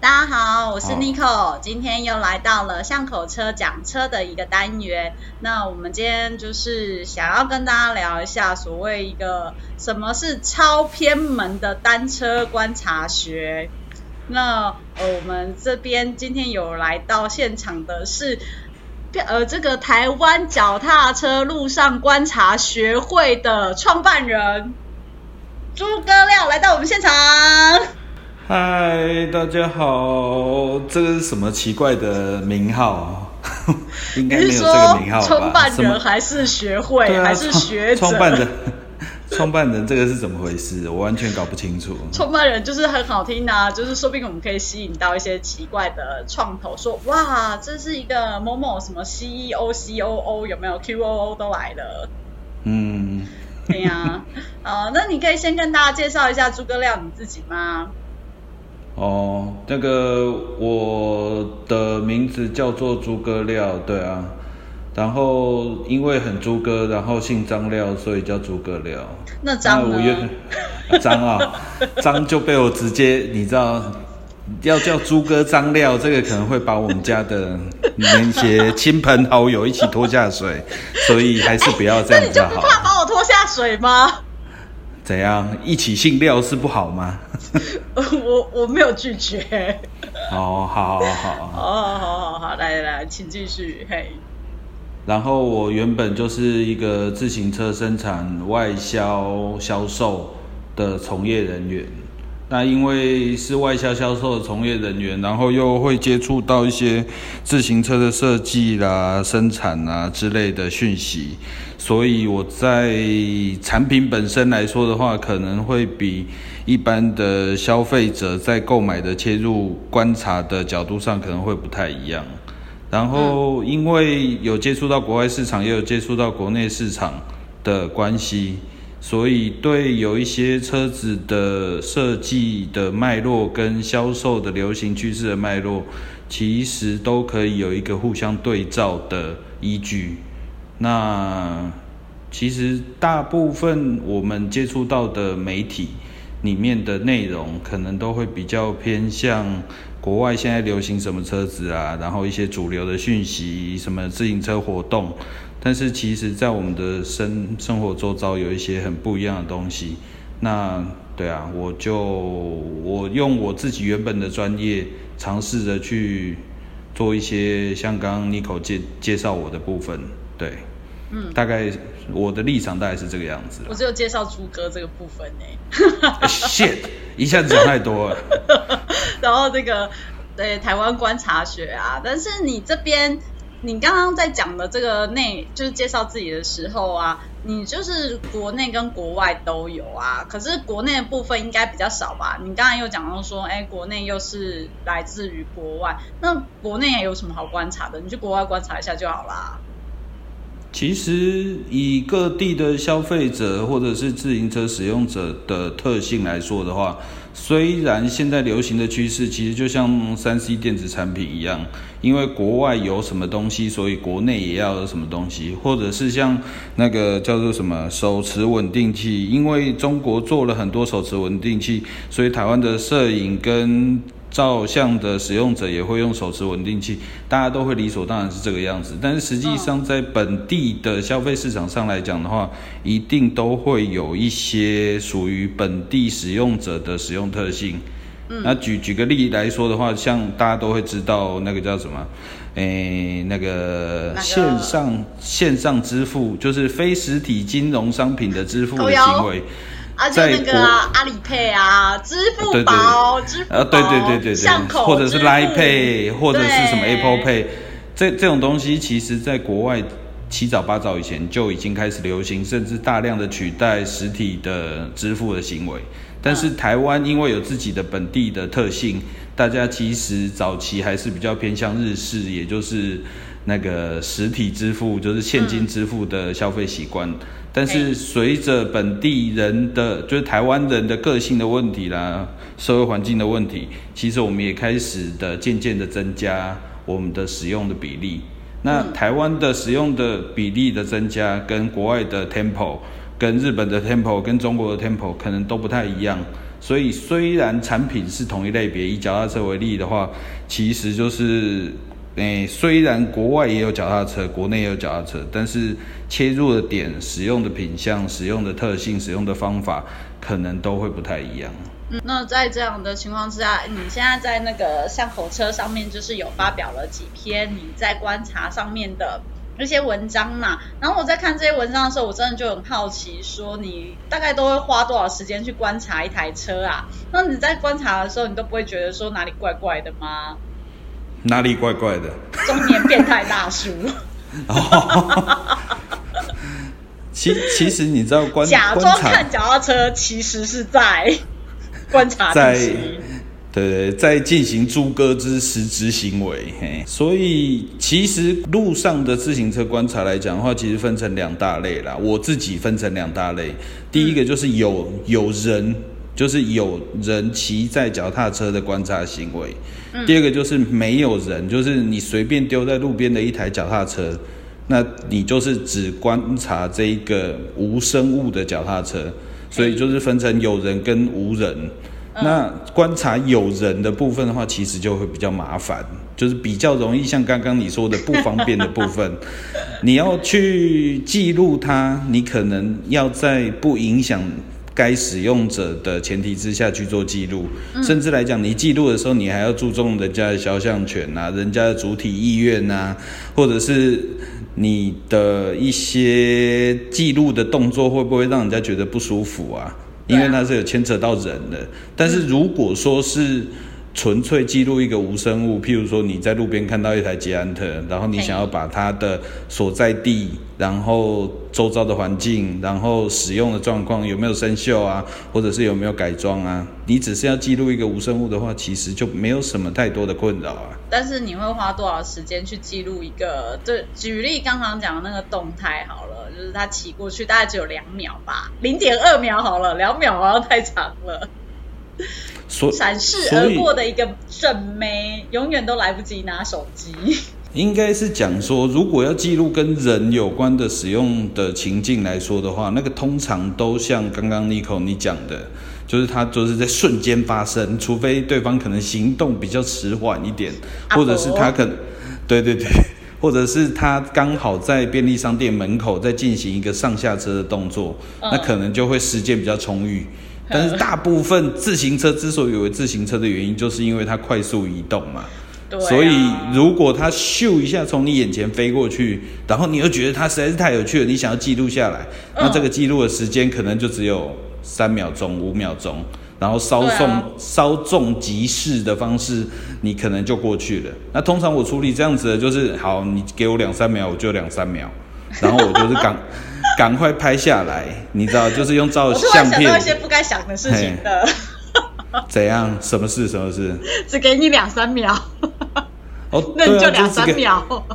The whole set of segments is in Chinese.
大家好，我是 Nico，今天又来到了巷口车讲车的一个单元。那我们今天就是想要跟大家聊一下所谓一个什么是超偏门的单车观察学。那呃，我们这边今天有来到现场的是呃这个台湾脚踏车路上观察学会的创办人诸葛亮来到我们现场。嗨，大家好，这个是什么奇怪的名号？应该没有这个名号吧？创办人还是学会还是学者？创办人，创办人这个是怎么回事？我完全搞不清楚。创办人就是很好听啊，就是说不定我们可以吸引到一些奇怪的创投，说哇，这是一个某某什么 CEO、COO 有没有 QOO 都来了？嗯，对呀。呃，那你可以先跟大家介绍一下诸葛亮你自己吗？哦，那个我的名字叫做诸葛亮，对啊，然后因为很诸葛，然后姓张廖，所以叫诸葛亮。那张呢？张啊，张就被我直接，你知道，要叫诸葛张廖，这个可能会把我们家的那些亲朋好友一起拖下水，所以还是不要这样子好。那你就不怕把我拖下水吗？怎样？一起姓廖是不好吗？我我没有拒绝。哦，好好好。哦，好好好，来来，请继续。嘿。然后我原本就是一个自行车生产外销销售的从业人员。那因为是外销销售的从业人员，然后又会接触到一些自行车的设计啦、生产啊之类的讯息，所以我在产品本身来说的话，可能会比一般的消费者在购买的切入观察的角度上可能会不太一样。然后因为有接触到国外市场，也有接触到国内市场的关系。所以，对有一些车子的设计的脉络跟销售的流行趋势的脉络，其实都可以有一个互相对照的依据。那其实大部分我们接触到的媒体里面的内容，可能都会比较偏向国外现在流行什么车子啊，然后一些主流的讯息，什么自行车活动。但是其实，在我们的生生活周遭有一些很不一样的东西。那对啊，我就我用我自己原本的专业，尝试着去做一些像刚刚 Nico 介介绍我的部分。对，嗯，大概我的立场大概是这个样子。我只有介绍朱哥这个部分呢。shit，一下子讲太多了。然后这个对台湾观察学啊，但是你这边。你刚刚在讲的这个内，就是介绍自己的时候啊，你就是国内跟国外都有啊，可是国内的部分应该比较少吧？你刚才又讲到说，哎，国内又是来自于国外，那国内有什么好观察的？你去国外观察一下就好啦。其实以各地的消费者或者是自行车使用者的特性来说的话。虽然现在流行的趋势其实就像三 C 电子产品一样，因为国外有什么东西，所以国内也要有什么东西，或者是像那个叫做什么手持稳定器，因为中国做了很多手持稳定器，所以台湾的摄影跟。照相的使用者也会用手持稳定器，大家都会理所当然是这个样子。但是实际上，在本地的消费市场上来讲的话，一定都会有一些属于本地使用者的使用特性。那举举个例来说的话，像大家都会知道那个叫什么，诶，那个线上线上支付，就是非实体金融商品的支付的行为。啊，就那个阿里 Pay 啊，支付宝、支付宝，对对对对对，或者是 Line Pay，或者是什么 Apple Pay，这这种东西，其实在国外七早八早以前就已经开始流行，甚至大量的取代实体的支付的行为。但是台湾因为有自己的本地的特性，大家其实早期还是比较偏向日式，也就是那个实体支付，就是现金支付的消费习惯。但是随着本地人的，就是台湾人的个性的问题啦，社会环境的问题，其实我们也开始的渐渐的增加我们的使用的比例。那台湾的使用的比例的增加，跟国外的 tempo、跟日本的 tempo、跟中国的 tempo 可能都不太一样。所以虽然产品是同一类别，以脚踏车为例的话，其实就是，诶、虽然国外也有脚踏车，国内也有脚踏车，但是切入的点、使用的品相、使用的特性、使用的方法，可能都会不太一样。嗯，那在这样的情况之下，你现在在那个巷口车上面，就是有发表了几篇你在观察上面的那些文章嘛？然后我在看这些文章的时候，我真的就很好奇，说你大概都会花多少时间去观察一台车啊？那你在观察的时候，你都不会觉得说哪里怪怪的吗？哪里怪怪的？中年变态大叔，其其实你知道观假装看脚踏车，其实是在观察在。对对，在进行猪哥之实质行为，嘿，所以其实路上的自行车观察来讲的话，其实分成两大类啦。我自己分成两大类，第一个就是有有人，就是有人骑在脚踏车的观察行为；第二个就是没有人，就是你随便丢在路边的一台脚踏车，那你就是只观察这一个无生物的脚踏车，所以就是分成有人跟无人。那观察有人的部分的话，其实就会比较麻烦，就是比较容易像刚刚你说的不方便的部分，你要去记录它，你可能要在不影响该使用者的前提之下去做记录，甚至来讲，你记录的时候，你还要注重人家的肖像权啊，人家的主体意愿啊，或者是你的一些记录的动作会不会让人家觉得不舒服啊？因为它是有牵扯到人的。但是如果说是纯粹记录一个无生物，譬如说你在路边看到一台捷安特，然后你想要把它的所在地，然后周遭的环境，然后使用的状况有没有生锈啊，或者是有没有改装啊，你只是要记录一个无生物的话，其实就没有什么太多的困扰啊。但是你会花多少时间去记录一个？对，举例刚刚讲的那个动态好了，就是他骑过去大概只有两秒吧，零点二秒好了，两秒好像太长了。所闪逝而过的一个正妹，永远都来不及拿手机。应该是讲说，如果要记录跟人有关的使用的情境来说的话，那个通常都像刚刚 Nico 你讲的，就是它就是在瞬间发生，除非对方可能行动比较迟缓一点，或者是他可能，对对对，或者是他刚好在便利商店门口在进行一个上下车的动作，嗯那可能就会时间比较充裕。但是大部分自行车之所以为自行车的原因，就是因为它快速移动嘛。对、啊，所以如果它咻一下从你眼前飞过去，然后你又觉得它实在是太有趣了，你想要记录下来，嗯那这个记录的时间可能就只有三秒钟、五秒钟，然后稍纵、啊稍纵即逝的方式，你可能就过去了。那通常我处理这样子的，就是好，你给我两三秒，我就两三秒，然后我就是赶 赶快拍下来，你知道，就是用照相片然想到一些不该想的事情的，怎样？什么事？什么事？只给你两三秒，哦，那你就两三秒。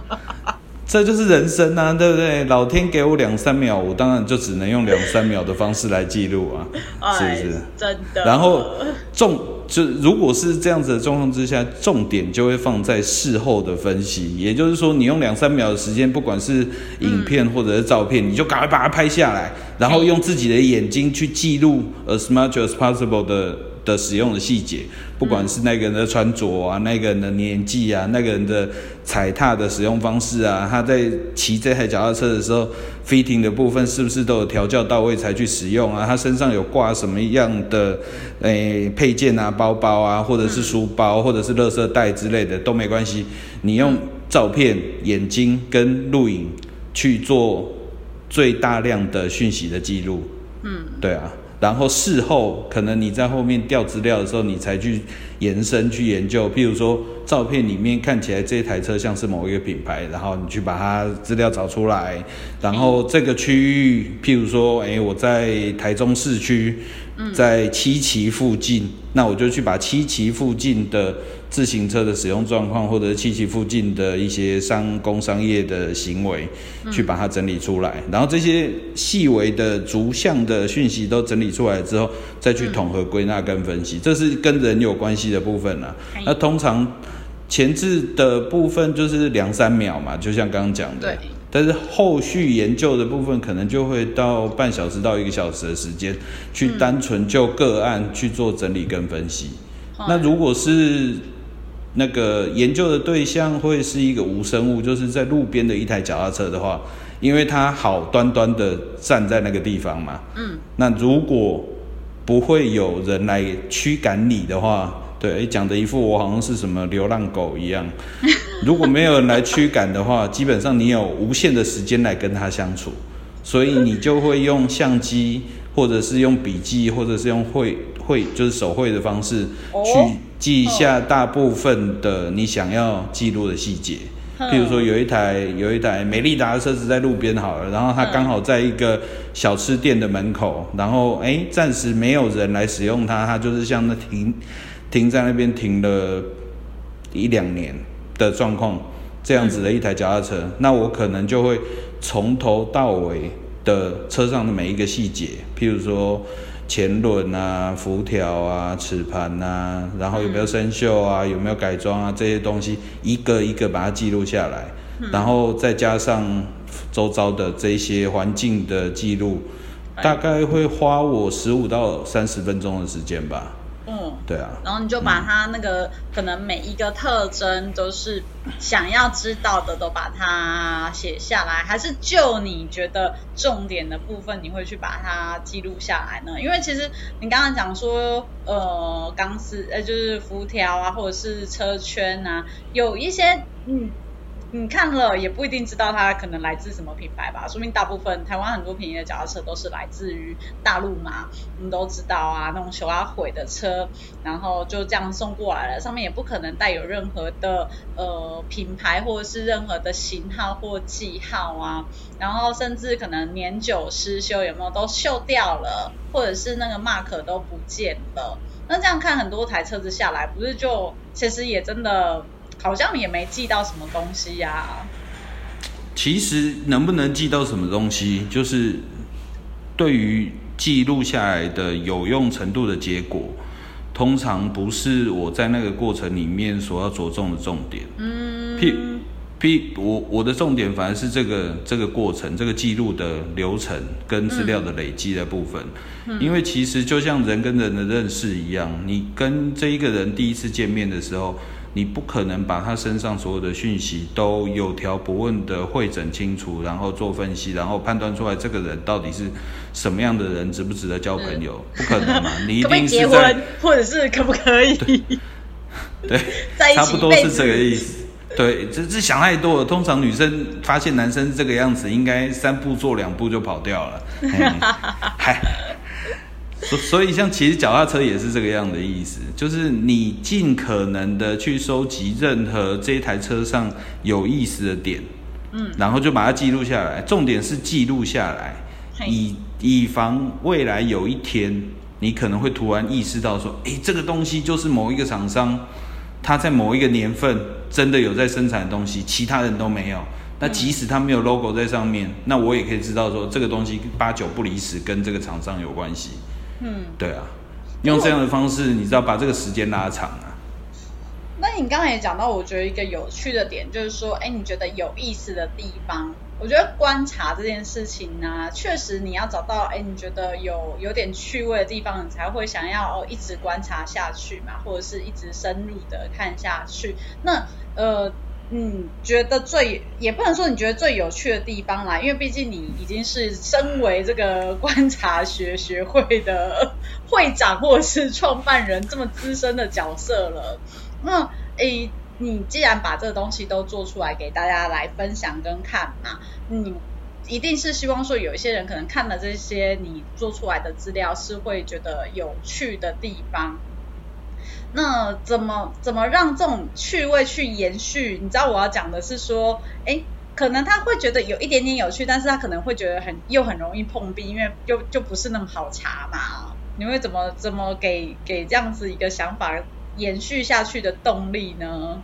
这就是人生啊，对不对？老天给我两三秒，我当然就只能用两三秒的方式来记录啊，是哎不是？真的。然后重就如果是这样子的状况之下，重点就会放在事后的分析，也就是说，你用两三秒的时间，不管是影片或者是照片，你就赶快把它拍下来，然后用自己的眼睛去记录 as much as possible 的的使用的细节，不管是那个人的穿着啊，那个人的年纪啊，那个人的踩踏的使用方式啊，他在骑这台脚踏车的时候，fitting 的部分是不是都有调教到位才去使用啊？他身上有挂什么样的诶、配件啊、包包啊，或者是书包，或者是垃圾袋之类的都没关系，你用照片、眼睛跟录影去做最大量的讯息的记录。嗯，对啊，然后事后可能你在后面调资料的时候，你才去延伸去研究，譬如说照片里面看起来这台车像是某一个品牌，然后你去把它资料找出来，然后这个区域，譬如说，哎，我在台中市区，在七期附近，那我就去把七期附近的自行车的使用状况，或者是七期附近的一些商工商业的行为，去把它整理出来。然后这些细微的逐项的讯息都整理出来之后，再去统合归纳跟分析，这是跟人有关系的部分啦、可以那通常前置的部分就是两三秒嘛，就像刚刚讲的对。但是后续研究的部分可能就会到半小时到一个小时的时间，去单纯就个案去做整理跟分析。那如果是那个研究的对象会是一个无生物，就是在路边的一台脚踏车的话，因为它好端端的站在那个地方嘛。嗯。那如果不会有人来驱赶你的话，对，讲的一副我好像是什么流浪狗一样。如果没有人来驱赶的话，基本上你有无限的时间来跟他相处，所以你就会用相机，或者是用笔记，或者是用绘绘，就是手绘的方式去。记下大部分的你想要记录的细节，譬如说有一台有一台美利达的车子在路边好了，然后它刚好在一个小吃店的门口，然后哎暂时没有人来使用它，它就是像那停停在那边停了一两年的状况，这样子的一台脚踏车，那我可能就会从头到尾的车上的每一个细节，譬如说。前轮啊、辐条啊、齿盘啊，然后有没有生锈啊、有没有改装啊，这些东西一个一个把它记录下来，然后再加上周遭的这些环境的记录，大概会花我十五到三十分钟的时间吧。嗯，对啊，然后你就把它那个可能每一个特征都是想要知道的，都把它写下来，还是就你觉得重点的部分，你会去把它记录下来呢？因为其实你刚刚讲说，呃，钢丝呃就是辐条啊，或者是车圈啊，有一些嗯。你看了也不一定知道它可能来自什么品牌吧，说明大部分台湾很多便宜的脚踏车都是来自于大陆嘛，我们都知道啊，那种修啊毁的车，然后就这样送过来了，上面也不可能带有任何的呃品牌或者是任何的型号或记号啊，然后甚至可能年久失修有没有都锈掉了，或者是那个 mark 都不见了，那这样看很多台车子下来，不是就其实也真的。好像也没记到什么东西呀。其实能不能记到什么东西，就是对于记录下来的有用程度的结果，通常不是我在那个过程里面所要着重的重点。嗯。P P，我我的重点反而是这个这个过程，这个记录的流程跟资料的累积的部分。嗯。因为其实就像人跟人的认识一样，你跟这一个人第一次见面的时候。你不可能把他身上所有的讯息都有条不紊的会诊清楚，然后做分析，然后判断出来这个人到底是什么样的人，值不值得交朋友？不可能嘛！你一定 是在，或者是可不可以？对，差不多是这个意思。对，这这想太多了。通常女生发现男生是这个样子，应该三步做两步就跑掉了。嗨。所所以，像其实脚踏车也是这个样的意思，就是你尽可能的去收集任何这一台车上有意思的点，嗯，然后就把它记录下来。重点是记录下来，以以防未来有一天你可能会突然意识到说，哎，这个东西就是某一个厂商他在某一个年份真的有在生产的东西，其他人都没有。那即使他没有 logo 在上面，那我也可以知道说这个东西八九不离十跟这个厂商有关系。嗯，对啊，用这样的方式，你知道把这个时间拉长啊。那你刚才也讲到，我觉得一个有趣的点就是说，哎，你觉得有意思的地方，我觉得观察这件事情呢，确实你要找到，哎，你觉得有有点趣味的地方，你才会想要一直观察下去嘛，或者是一直深入的看下去。那呃。嗯，觉得最也不能说你觉得最有趣的地方啦，因为毕竟你已经是身为这个观察学学会的 会长或者是创办人这么资深的角色了。那诶，你既然把这个东西都做出来给大家来分享跟看嘛，你一定是希望说有一些人可能看了这些你做出来的资料是会觉得有趣的地方。那怎么怎么让这种趣味去延续？你知道我要讲的是说，哎，可能他会觉得有一点点有趣，但是他可能会觉得很又很容易碰壁，因为就就不是那么好查嘛。你会怎么怎么给给这样子一个想法延续下去的动力呢？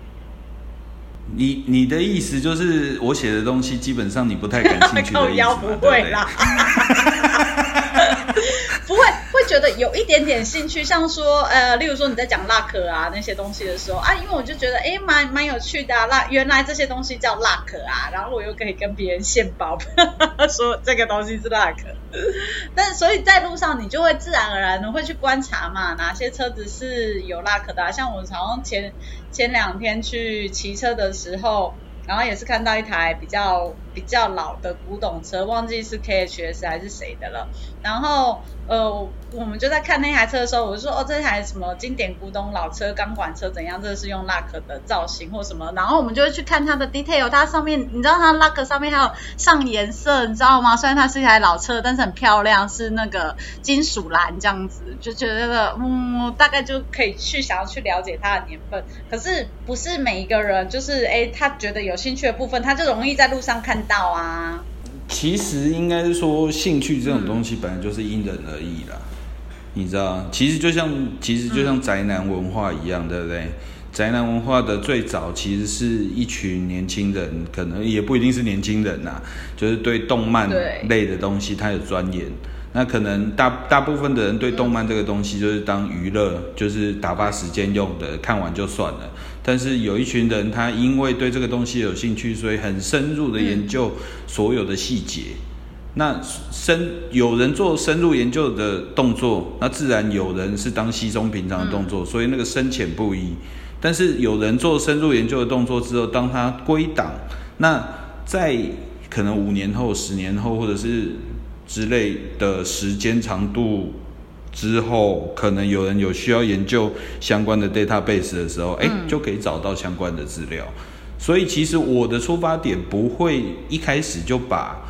你你的意思就是我写的东西基本上你不太感兴趣的意思吗？不会啦，不会会觉得有一点点兴趣，像说呃，例如说你在讲 luck 啊那些东西的时候啊，因为我就觉得哎蛮蛮有趣的啊，那原来这些东西叫 luck 啊，然后我又可以跟别人献宝，说这个东西是 luck，。但所以在路上你就会自然而然的会去观察嘛，哪些车子是有 luck 的，像我常常前前两天去骑车的时候。然后也是看到一台比较比较老的古董车，忘记是 K H S 还是谁的了。然后呃，我们就在看那台车的时候，我就说哦，这台什么经典古董老车钢管车怎样？这是用 Luck 的造型或什么？然后我们就会去看它的 detail，它上面你知道它 Luck 上面还有上颜色，你知道吗？虽然它是一台老车，但是很漂亮，是那个金属蓝这样子，就觉得嗯，大概就可以去想要去了解它的年份。可是不是每一个人就是哎，他觉得有。兴趣的部分，他就容易在路上看到啊。其实应该是说，兴趣这种东西本来就是因人而异啦。你知道，其实就像其实就像宅男文化一样，对不对？宅男文化的最早其实是一群年轻人，可能也不一定是年轻人呐，就是对动漫类的东西他有钻研。那可能大大部分的人对动漫这个东西就是当娱乐，就是打发时间用的，看完就算了。但是有一群人，他因为对这个东西有兴趣，所以很深入的研究所有的细节。那深有人做深入研究的动作，那自然有人是当稀松平常的动作，所以那个深浅不一。但是有人做深入研究的动作之后，当他归档，那在可能五年后、十年后，或者是之类的时间长度。之后可能有人有需要研究相关的 database 的时候，哎，就可以找到相关的资料。所以其实我的出发点不会一开始就把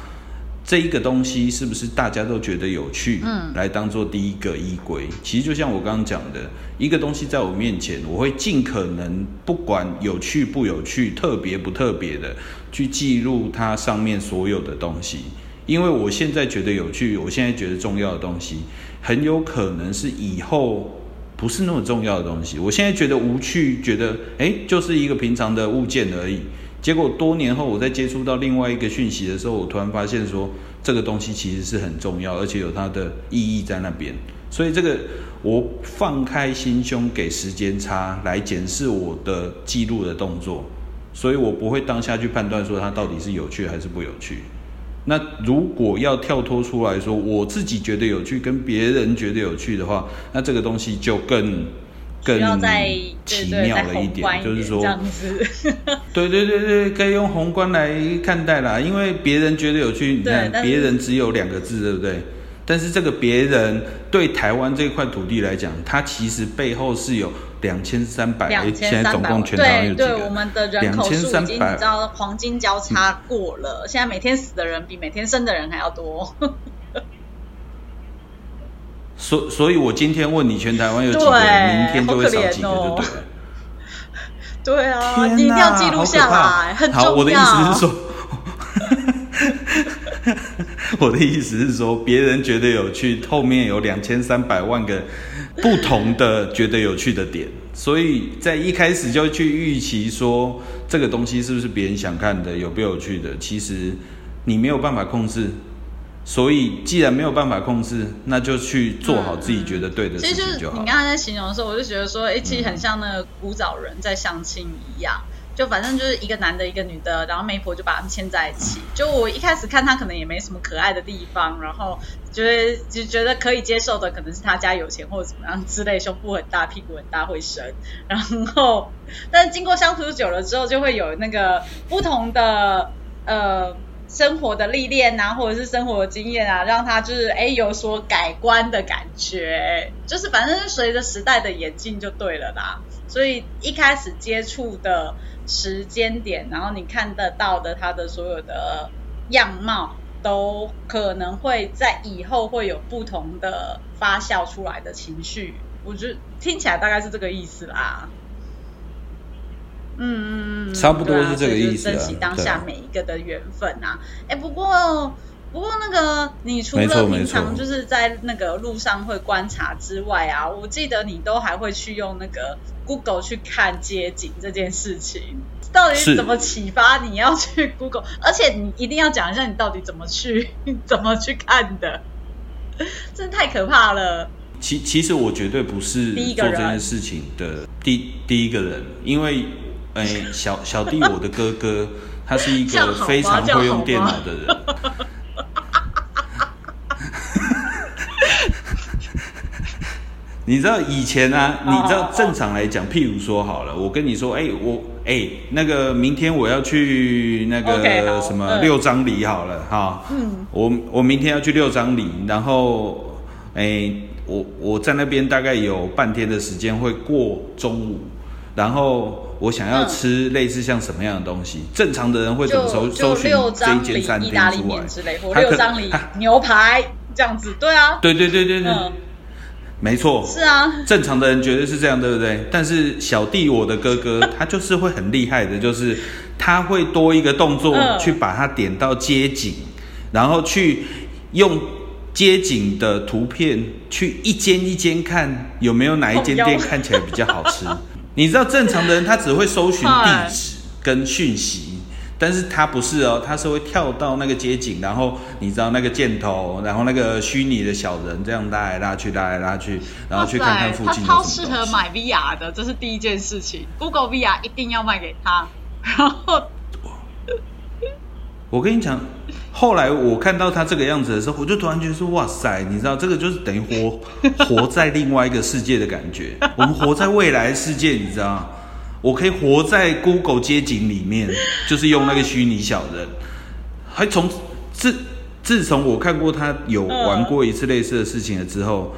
这一个东西是不是大家都觉得有趣，嗯，来当做第一个依归。其实就像我刚刚讲的，一个东西在我面前，我会尽可能不管有趣不有趣、特别不特别的去记录它上面所有的东西。因为我现在觉得有趣，我现在觉得重要的东西。很有可能是以后不是那么重要的东西。我现在觉得无趣，觉得哎，就是一个平常的物件而已。结果多年后，我在接触到另外一个讯息的时候，我突然发现说，这个东西其实是很重要，而且有它的意义在那边。所以这个我放开心胸，给时间差来检视我的记录的动作，所以我不会当下去判断说它到底是有趣还是不有趣。那如果要跳脱出来说，我自己觉得有趣，跟别人觉得有趣的话，那这个东西就更更奇妙了一点，就是说，对对对对，可以用宏观来看待啦。因为别人觉得有趣，你看别人只有两个字，对不对？但是这个别人对台湾这块土地来讲，它其实背后是有。两千三百，现在总共全台有几个？对对，我们的人口数已经你知道黄金交叉过了，现在每天死的人比每天生的人还要多。所所以，我今天问你全台湾有几个人，明天就会少几个，就对了。对啊，你一定要记录下来，很重要。好，我的意思是说，我的意思是说，别人觉得有趣，后面有两千三百万个。不同的觉得有趣的点，所以在一开始就去预期说这个东西是不是别人想看的，有不有趣的，其实你没有办法控制。所以既然没有办法控制，那就去做好自己觉得对的事情就好。你刚刚在形容的时候，我就觉得说，哎，其实很像那个古早人在相亲一样。就反正就是一个男的，一个女的，然后媒婆就把他们牵在一起。就我一开始看他可能也没什么可爱的地方，然后觉得就觉得可以接受的，可能是他家有钱或者怎么样之类，胸部很大，屁股很大，会生。然后，但是经过相处久了之后，就会有那个不同的呃生活的历练啊，或者是生活的经验啊，让他就是哎有所改观的感觉。就是反正是随着时代的演进就对了啦。所以一开始接触的。时间点，然后你看得到的他的所有的样貌，都可能会在以后会有不同的发酵出来的情绪。我觉得听起来大概是这个意思啦。嗯嗯嗯，差不多是这个意思。珍惜当下每一个的缘分啊！哎，不过。不过那个，你除了平常就是在那个路上会观察之外啊，我记得你都还会去用那个 Google 去看街景这件事情，到底是怎么启发你要去 Google？而且你一定要讲一下你到底怎么去 怎么去看的，真的太可怕了。其其实我绝对不是做这件事情的第第一个人，因为诶、小小弟我的哥哥，他是一个 非常会用电脑的人。你知道以前啊，哦你知道正常来讲，譬如说好了，我跟你说，哎、我哎、那个明天我要去那个什么嗯。六张里好了哈，嗯，我我明天要去六张里，然后哎、我我在那边大概有半天的时间会过中午，然后我想要嗯。吃类似像什么样的东西，正常的人会怎么搜搜寻这一间餐厅意大之类，或六张里牛排这样子，对啊，对对对对对，嗯，没错，是啊，正常的人绝对是这样，对不对？但是小弟我的哥哥，他就是会很厉害的，就是他会多一个动作嗯去把它点到街景，然后去用街景的图片去一间一间看有没有哪一间店看起来比较好吃。你知道正常的人他只会搜寻地址跟讯息。但是他不是哦，他是会跳到那个街景，然后你知道那个箭头，然后那个虚拟的小人这样拉来拉去，拉来拉去，然后去看看附近超适。合买 VR 的，这是第一件事情。Google VR 一定要卖给他，然后我跟你讲，后来我看到他这个样子的时候，我就突然觉得说，哇塞，你知道这个就是等于活活在另外一个世界的感觉。我们活在未来世界，你知道吗？我可以活在 Google 街景里面，就是用那个虚拟小人。还从自自从我看过他有玩过一次类似的事情了之后，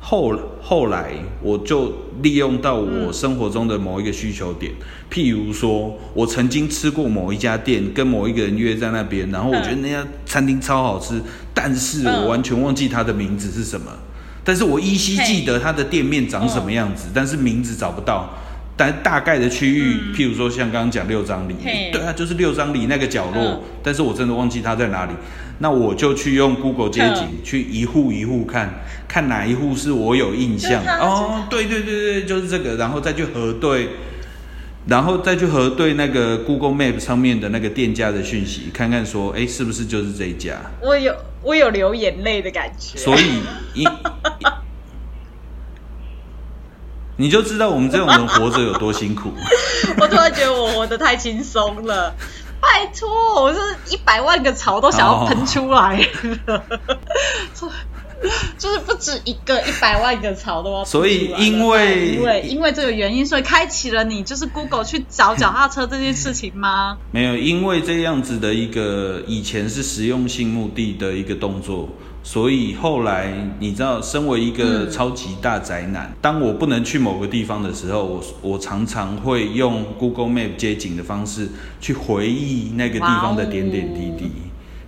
后后来我就利用到我生活中的某一个需求点，譬如说，我曾经吃过某一家店，跟某一个人约在那边，然后我觉得那家餐厅超好吃，但是我完全忘记它的名字是什么，但是我依稀记得它的店面长什么样子，但是名字找不到。但大概的区域，譬如说像刚刚讲六张里嘿，对啊，就是六张里那个角落，嗯但是我真的忘记它在哪里。那我就去用 Google 街景嗯去一户一户看，看哪一户是我有印象哦，对对对对，就是这个，然后再去核对，然后再去核对那个 Google Map 上面的那个店家的讯息，看看说，哎，是不是就是这一家？我有我有流眼泪的感觉。所以一，你就知道我们这种人活着有多辛苦。我突然觉得我活得太轻松了。拜托，我是一百万个槽都想要喷出来了，就是不止一个，一百万个槽都要。所以因为因为因为这个原因，所以开启了你就是 Google 去找脚踏车这件事情吗？没有，因为这样子的一个以前是实用性目的的一个动作，所以后来你知道，身为一个嗯超级大宅男，当我不能去某个地方的时候，我我常常会用 Google Map 接景的方式去回忆那个地方的点点滴滴。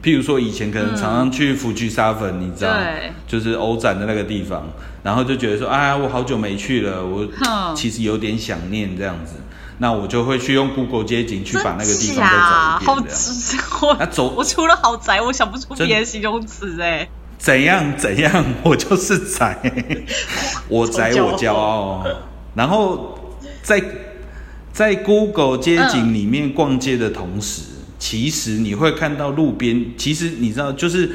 譬如说，以前可能常常去福居沙粉，你知道，对就是欧展的那个地方，然后就觉得说，啊，我好久没去了，我其实有点想念这样子。那我就会去用 Google 街景去把那个地方再假好走一遍，这样。直，走我除了好宅，我想不出真别的形容词哎。怎样怎样，我就是宅，我宅我骄傲。然后在在 Google 街景里面逛街的同时，其实你会看到路边，其实你知道，就是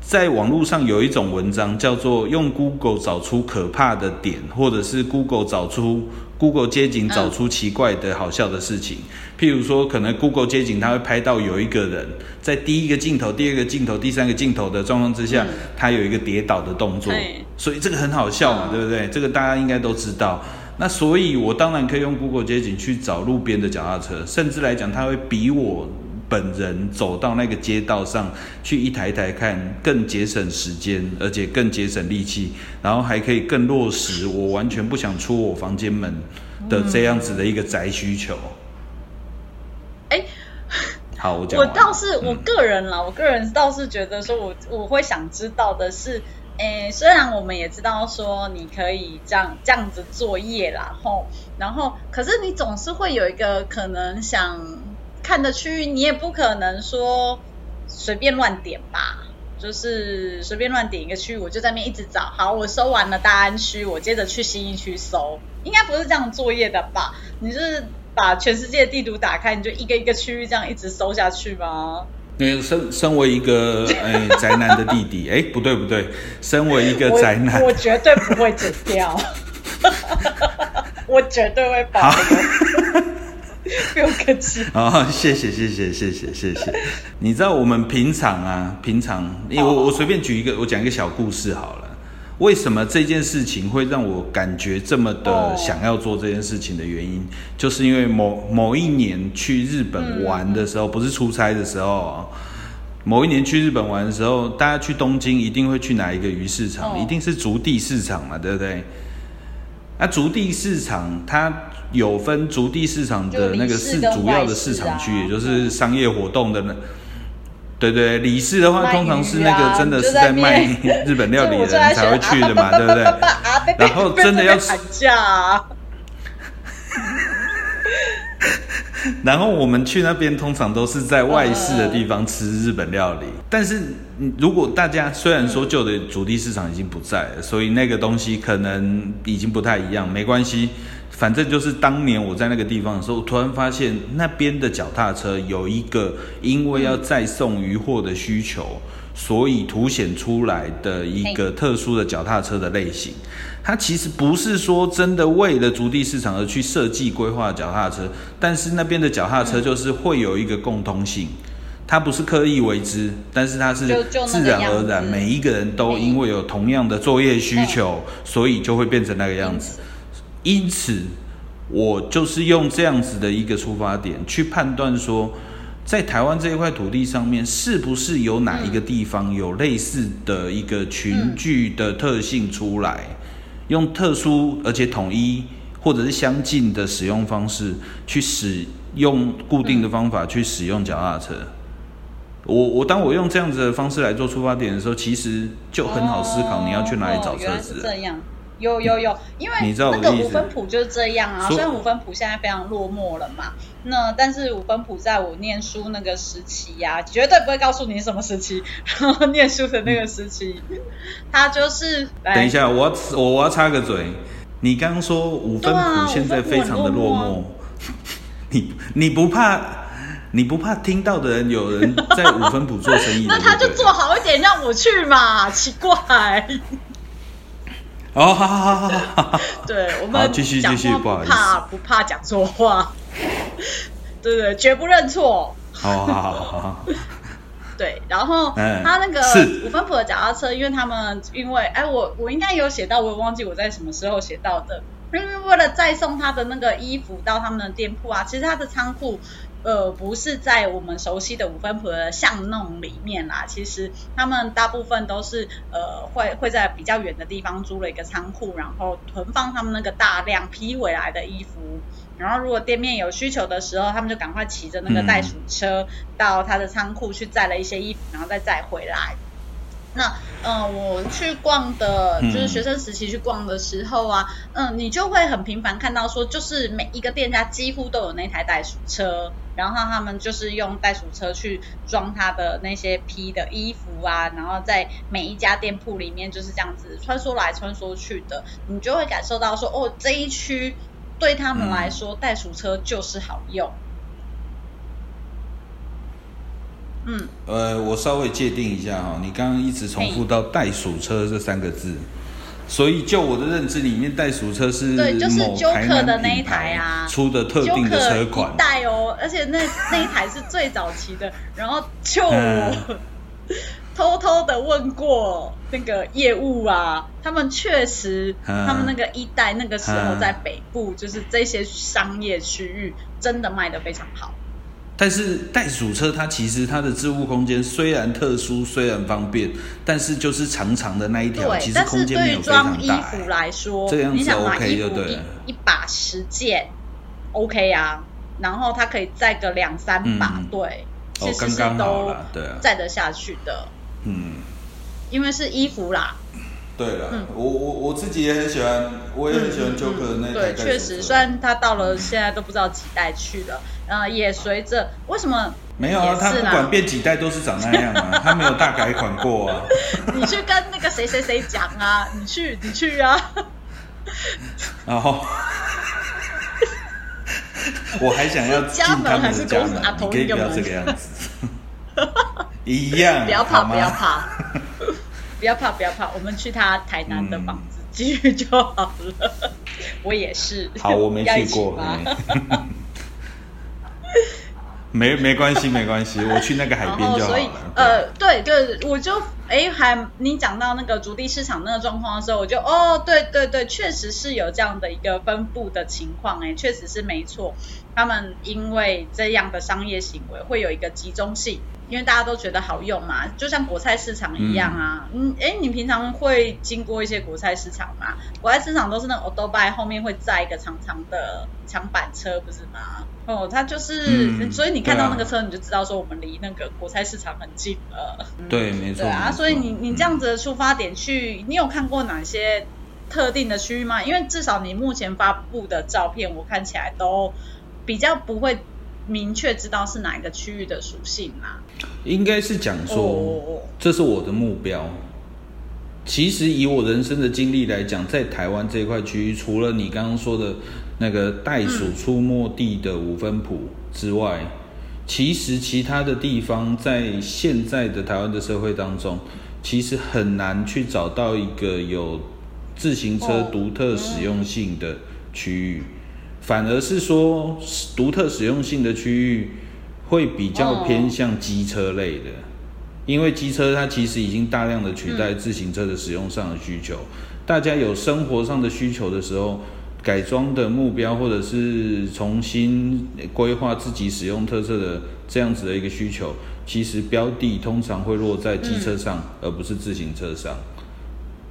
在网络上有一种文章叫做用 Google 找出可怕的点，或者是 Google 找出 Google 街景找出奇怪的好笑的事情。譬如说，可能 Google 街景它会拍到有一个人在第一个镜头、第二个镜头、第三个镜头的状况之下，他有一个跌倒的动作，所以这个很好笑嘛，嗯对不对？这个大家应该都知道。那所以，我当然可以用 Google 街景去找路边的脚踏车，甚至来讲，它会比我本人走到那个街道上去一台一台看，更节省时间，而且更节省力气，然后还可以更落实我完全不想出我房间门的这样子的一个宅需求。哎、好，我讲我倒是我嗯个人啦，我个人倒是觉得说我我会想知道的是，诶，虽然我们也知道说你可以这样这样子作业啦，吼，然后可是你总是会有一个可能想看的区域，你也不可能说随便乱点吧。就是随便乱点一个区域，我就在那边一直找。好，我搜完了大安区，我接着去新一区搜，应该不是这样作业的吧？你是把全世界地图打开，你就一个一个区域这样一直搜下去吗？因为身身为一个 哎宅男的弟弟，哎不对不对，身为一个宅男，我绝对不会剪掉，我绝对会保留。不用客气。哦，谢谢谢谢谢谢谢谢。你知道我们平常啊，平常，因为我我随便举一个，我讲一个小故事好了。为什么这件事情会让我感觉这么的想要做这件事情的原因，就是因为某某一年去日本玩的时候，不是出差的时候，某一年去日本玩的时候，大家去东京一定会去哪一个鱼市场？一定是竹地市场嘛，对不对？那竹地市场它有分竹地市场的那个市主要的市场区，也就是商业活动的那。对对，李氏的话通常是那个真的是在卖 日本料理的人 才会去的嘛，对不对？然后真的要砍价。然后我们去那边通常都是在外市的地方吃日本料理，但是如果大家虽然说旧的主力市场已经不在了，所以那个东西可能已经不太一样，没关系。反正就是当年我在那个地方的时候，突然发现那边的脚踏车有一个因为要再送鱼货的需求，所以凸显出来的一个特殊的脚踏车的类型。它其实不是说真的为了足地市场而去设计规划脚踏车，但是那边的脚踏车就是会有一个共通性，它不是刻意为之，但是它是自然而然，每一个人都因为有同样的作业需求，所以就会变成那个样子。因此，我就是用这样子的一个出发点去判断说，在台湾这一块土地上面，是不是有哪一个地方有类似的一个群聚的特性出来，用特殊而且统一或者是相近的使用方式去使用固定的方法去使用脚踏车。我我当我用这样子的方式来做出发点的时候，其实就很好思考你要去哪里找车子。有有有，因为那个五分谱就是这样啊。虽然五分谱现在非常落寞了嘛，那但是五分谱在我念书那个时期呀，绝对不会告诉你什么时期。然 后念书的那个时期，他就是……等一下，我我我要插个嘴，你刚刚说五分谱现在非常的落寞，你你不怕你不怕听到的人有人在五分埔做生意？那他就做好一点，让我去嘛，奇怪。哦，好好好好好，对我们继续继续，不怕不怕讲错话，对对，绝不认错。好好好好，对，然后他那个五分埔的脚踏车，因为他们因为哎，我我应该有写到，我也忘记我在什么时候写到的，因为为了再送他的那个衣服到他们的店铺啊，其实他的仓库。呃，不是在我们熟悉的五分埔的巷弄里面啦，其实他们大部分都是呃会会在比较远的地方租了一个仓库，然后囤放他们那个大量批回来的衣服，然后如果店面有需求的时候，他们就赶快骑着那个袋鼠车到他的仓库去载了一些衣服，然后再载回来。那嗯，我去逛的，就是学生时期去逛的时候啊，嗯，你就会很频繁看到说，就是每一个店家几乎都有那台袋鼠车，然后他们就是用袋鼠车去装他的那些批的衣服啊，然后在每一家店铺里面就是这样子穿梭来穿梭去的，你就会感受到说，哦，这一区对他们来说袋鼠车就是好用。嗯，呃，我稍微界定一下哈，你刚刚一直重复到袋鼠车这三个字，所以就我的认知里面，袋鼠车是某台南的那一台啊。出的特定的车款，代哦，而且那 那一台是最早期的，然后就 偷偷的问过那个业务啊，他们确实，他们那个一代那个时候在北部，就是这些商业区域真的卖的非常好。但是袋鼠车它其实它的置物空间虽然特殊，虽然方便，但是就是长长的那一条，其实空间没有非常大。衣服来说，这样子 OK 就对了。一把十件，OK 啊，然后它可以载个两三把，对，其实是都载得下去的。嗯，因为是衣服啦。对了，我我我自己也很喜欢，我也很喜欢 Joker 的那对，确实，虽然它到了现在都不知道几代去了，呃，也随着为什么没有啊？他不管变几代都是长那样啊，他没有大改款过啊。你去跟那个谁谁谁讲啊，你去你去啊。然后我还想要进他们的家门，你可以不要这个样子。一样。不要怕，不要怕，不要怕，不要怕，我们去他台南的房子继续就好了。我也是。好，我没去过。没没关系，没关系，我去那个海边就好后所以了。呃，对对，我就哎还你讲到那个竹地市场那个状况的时候，我就哦，对对对，确实是有这样的一个分布的情况，哎，确实是没错。他们因为这样的商业行为会有一个集中性，因为大家都觉得好用嘛，就像国菜市场一样啊。嗯，哎，你平常会经过一些国菜市场吗？国菜市场都是那种 b i 后面会载一个长长的长板车，不是吗？哦，它就是，嗯所以你看到那个车，你就知道说我们离那个国菜市场很近了。对，没错。对啊，所以你你这样子的出发点去，你有看过哪些特定的区域吗？因为至少你目前发布的照片，我看起来都比较不会明确知道是哪一个区域的属性啦。应该是讲说，哦这是我的目标。其实以我人生的经历来讲，在台湾这一块区域，除了你刚刚说的那个袋鼠出没地的五分埔之外，其实其他的地方在现在的台湾的社会当中，其实很难去找到一个有自行车哦独特使用性的区域，反而是说独特使用性的区域会比较偏向机车类的。因为机车它其实已经大量的取代自行车的使用上的需求，大家有生活上的需求的时候，改装的目标或者是重新规划自己使用特色的这样子的一个需求，其实标的通常会落在机车上，而不是自行车上。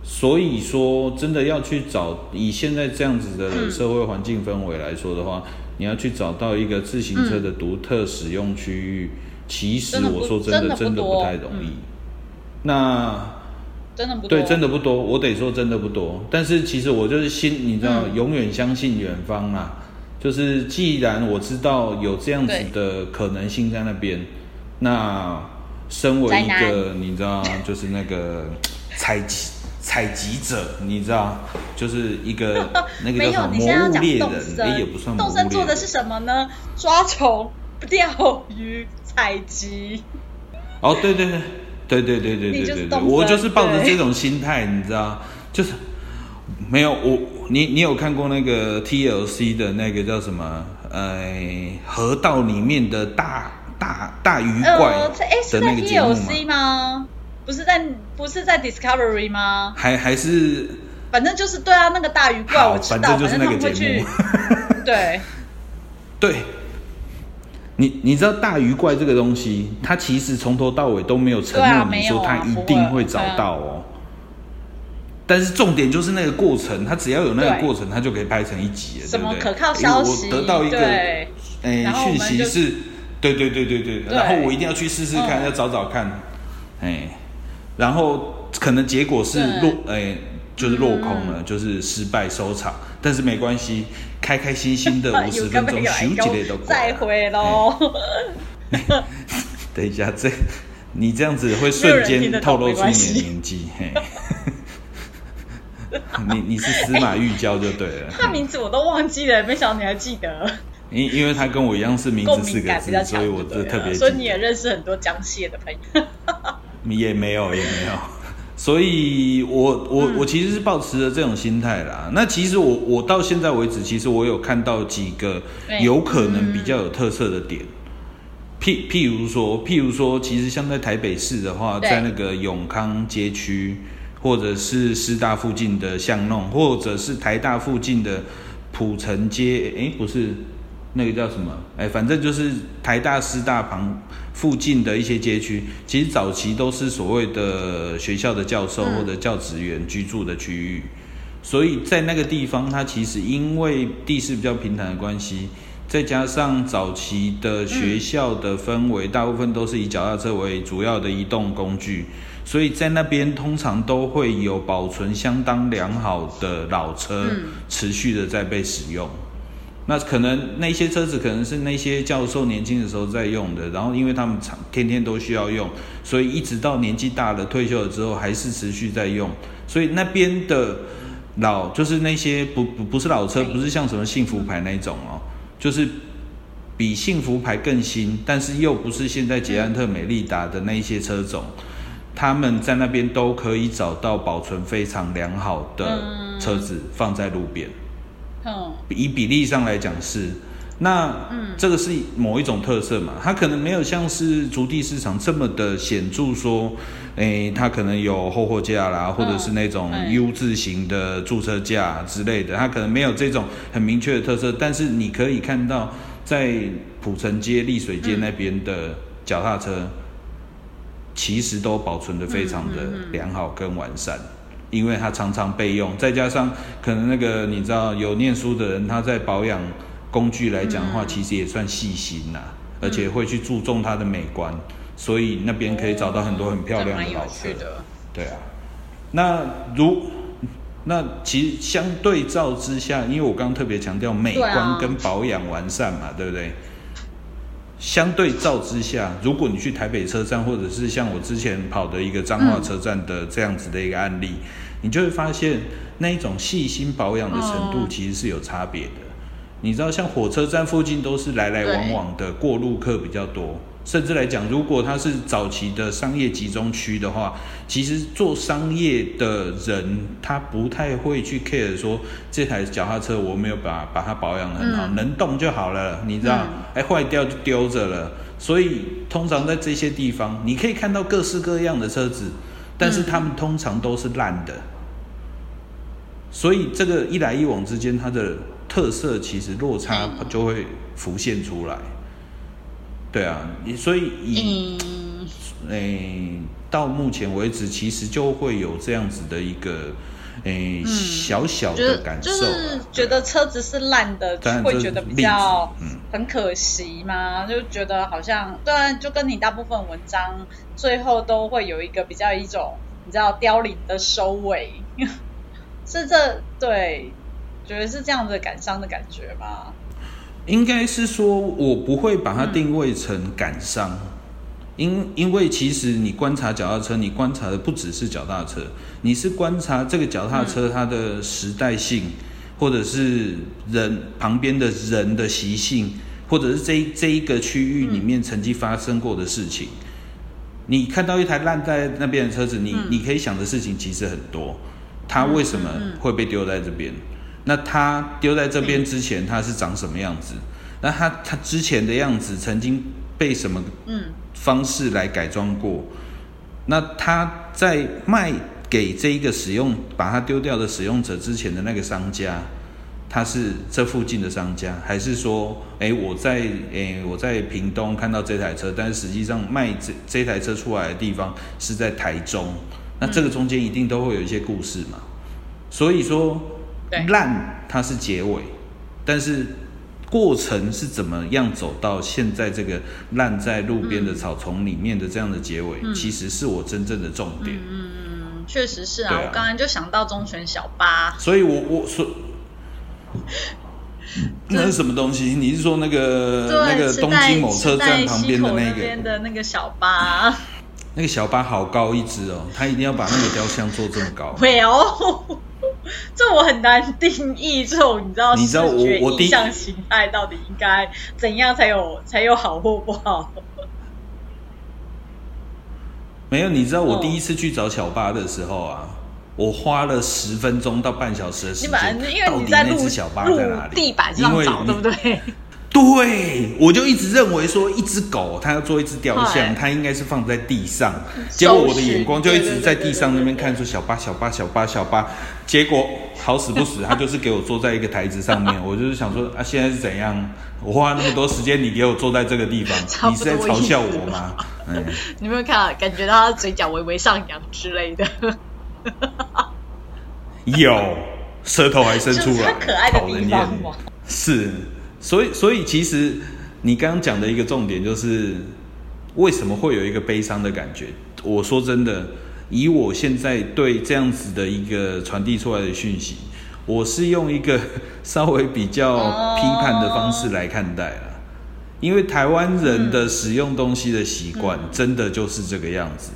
所以说，真的要去找以现在这样子的社会环境氛围来说的话，你要去找到一个自行车的独特使用区域，其实我说真真的的真的不太容易。嗯那真的不多对，真的不多，我得说真的不多。但是其实我就是心，你知道，嗯永远相信远方啊。就是既然我知道有这样子的可能性在那边，那身为一个你知道，就是那个采集采集者，你知道，就是一个 那个叫什么魔物猎人，也不算魔动物猎人森做的是什么呢？抓虫、钓鱼、采集。哦，对对对，对对对对对对对，我就是抱着这种心态，你知道，就是没有我，你你有看过那个 TLC 的那个叫什么？呃，河道里面的大大大鱼怪的那个节目 TLC 吗？不是在不是在 Discovery 吗？还还是反正就是对啊，那个大鱼怪我知道，反正就是那个节目去。对，对。你你知道大鱼怪这个东西，它其实从头到尾都没有承诺你说它一定会找到哦。但是重点就是那个过程，它只要有那个对。过程，它就可以拍成一集对不对？可靠消息？我得到一个对，诶讯息是，对对对对对，然后我一定要去试试看，嗯。要找找看，哎，然后可能结果是落，哎，就是落空了，就是失败收场，但是没关系，开开心心的 五十分钟，咻几类都过再了。回喽。等一下，这你这样子会瞬间透露出你的年纪，嘿。你你是司马玉娇就对了，他名字我都忘记了，没想到你还记得。因因为他跟我一样是名字四个字所以我就特别所以你也认识很多江蟹的朋友。也没有，也没有。所以我我、嗯我其实是抱持着这种心态啦。那其实我我到现在为止，其实我有看到几个有可能比较有特色的点。譬譬如说，譬如说，其实像在台北市的话，在那个永康街区，或者是师大附近的巷弄，或者是台大附近的浦城街，诶，不是那个叫什么？哎，反正就是台大、师大旁附近的一些街区，其实早期都是所谓的学校的教授嗯或者教职员居住的区域，所以在那个地方，它其实因为地势比较平坦的关系，再加上早期的学校的氛围，大部分都是以脚踏车为主要的移动工具，所以在那边通常都会有保存相当良好的老车嗯，持续的在被使用。那可能那些车子可能是那些教授年轻的时候在用的，然后因为他们常天天都需要用，所以一直到年纪大了退休了之后还是持续在用。所以那边的老就是那些不不不是老车，不是像什么幸福牌那种哦，就是比幸福牌更新，但是又不是现在捷安特、美利达的那一些车种，他们在那边都可以找到保存非常良好的车子放在路边。嗯，以比例上来讲是。那这个是某一种特色嘛？它可能没有像是足地市场这么的显著，说，诶，它可能有后货架啦，或者是那种 U 字型的驻车架之类的，它可能没有这种很明确的特色。但是你可以看到，在浦城街、丽水街那边的脚踏车，其实都保存的非常的良好跟完善，因为它常常备用，再加上可能那个你知道有念书的人，他在保养。工具来讲的话，其实也算细心呐，而且会去注重它的美观，所以那边可以找到很多很漂亮的老车。对啊，那如那其实相对照之下，因为我刚刚特别强调美观跟保养完善嘛，对不对？相对照之下，如果你去台北车站，或者是像我之前跑的一个彰化车站的这样子的一个案例，你就会发现那一种细心保养的程度其实是有差别的。你知道，像火车站附近都是来来往往的过路客比较多，甚至来讲，如果它是早期的商业集中区的话，其实做商业的人他不太会去 care 说这台脚踏车我没有把把它保养的很好，能动就好了。你知道，哎，坏掉就丢着了。所以通常在这些地方，你可以看到各式各样的车子，但是他们通常都是烂的。所以这个一来一往之间，它的特色其实落差就会浮现出来，对啊，所以以诶到目前为止，其实就会有这样子的一个诶小小的感受，就是觉得车子是烂的，会觉得比较很可惜嘛？就觉得好像对啊，就跟你大部分文章最后都会有一个比较一种你知道凋零的收尾，是这对。觉得是这样的感伤的感觉吗？应该是说，我不会把它定位成感伤，因因为其实你观察脚踏车，你观察的不只是脚踏车，你是观察这个脚踏车它的时代性，或者是人旁边的人的习性，或者是这这一个区域里面曾经发生过的事情。你看到一台烂在那边的车子，你你可以想的事情其实很多，它为什么会被丢在这边？那它丢在这边之前，它是长什么样子？那它它之前的样子曾经被什么嗯方式来改装过？那它在卖给这一个使用把它丢掉的使用者之前的那个商家，他是这附近的商家，还是说，哎，我在哎我在屏东看到这台车，但是实际上卖这这台车出来的地方是在台中？那这个中间一定都会有一些故事嘛？所以说。烂它是结尾，但是过程是怎么样走到现在这个烂在路边的草丛里面的这样的结尾，其实是我真正的重点。嗯嗯，确实是啊，我刚刚就想到中泉小巴，所以我我说 那是什么东西？你是说那个那个东京某车站旁边的那个的那个小巴？那个小巴好高一只哦，他一定要把那个雕像做这么高。会哦。这我很难定义，这种你知道视觉印象形态到底应该怎样才有才有好或不好？没有，你知道我第一次去找小巴的时候啊，我花了十分钟到半小时的时间，到底那只小巴在哪里？地板上找，对不对？对，我就一直认为说，一只狗它要做一只雕像，它应该是放在地上。结果我的眼光就一直在地上那边看，说小八小八小八小八。结果好死不死，它就是给我坐在一个台子上面。我就是想说啊，现在是怎样？我花那么多时间，你给我坐在这个地方，你是在嘲笑我吗？嗯，你有没有看，感觉到他嘴角微微上扬之类的？有，舌头还伸出来，可爱的地方是。所以，所以其实你刚刚讲的一个重点就是，为什么会有一个悲伤的感觉？我说真的，以我现在对这样子的一个传递出来的讯息，我是用一个 稍微比较批判的方式来看待了。因为台湾人的使用东西的习惯，真的就是这个样子。